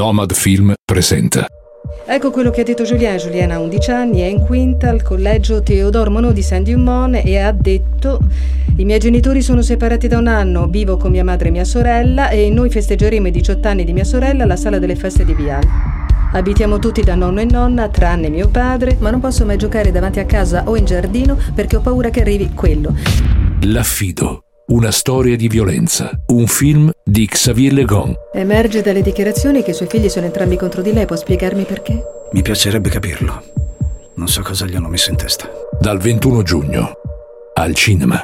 Nomad Film presenta. Ecco quello che ha detto Julien. Julien ha 11 anni, è in quinta al collegio Theodore Monod di Saint-Dumont e ha detto i miei genitori sono separati da un anno, vivo con mia madre e mia sorella e noi festeggeremo i 18 anni di mia sorella alla sala delle feste di Vial. Abitiamo tutti da nonno e nonna, tranne mio padre, ma non posso mai giocare davanti a casa o in giardino perché ho paura che arrivi quello. L'affido. Una storia di violenza. Un film di Xavier Legon. Emerge dalle dichiarazioni che i suoi figli sono entrambi contro di lei, può spiegarmi perché? Mi piacerebbe capirlo. Non so cosa gli hanno messo in testa. Dal 21 giugno. Al cinema.